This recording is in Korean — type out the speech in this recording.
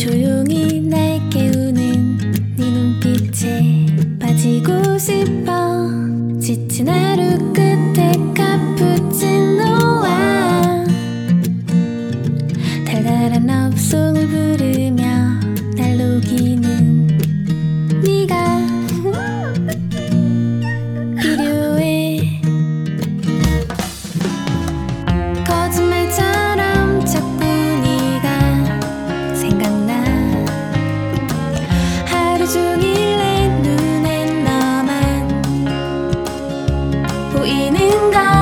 조용히 날 깨우는 네 눈빛에 빠지고 싶어. 지친 하루 끝에 카푸치노와 달달한 업송을 부르 보이는가?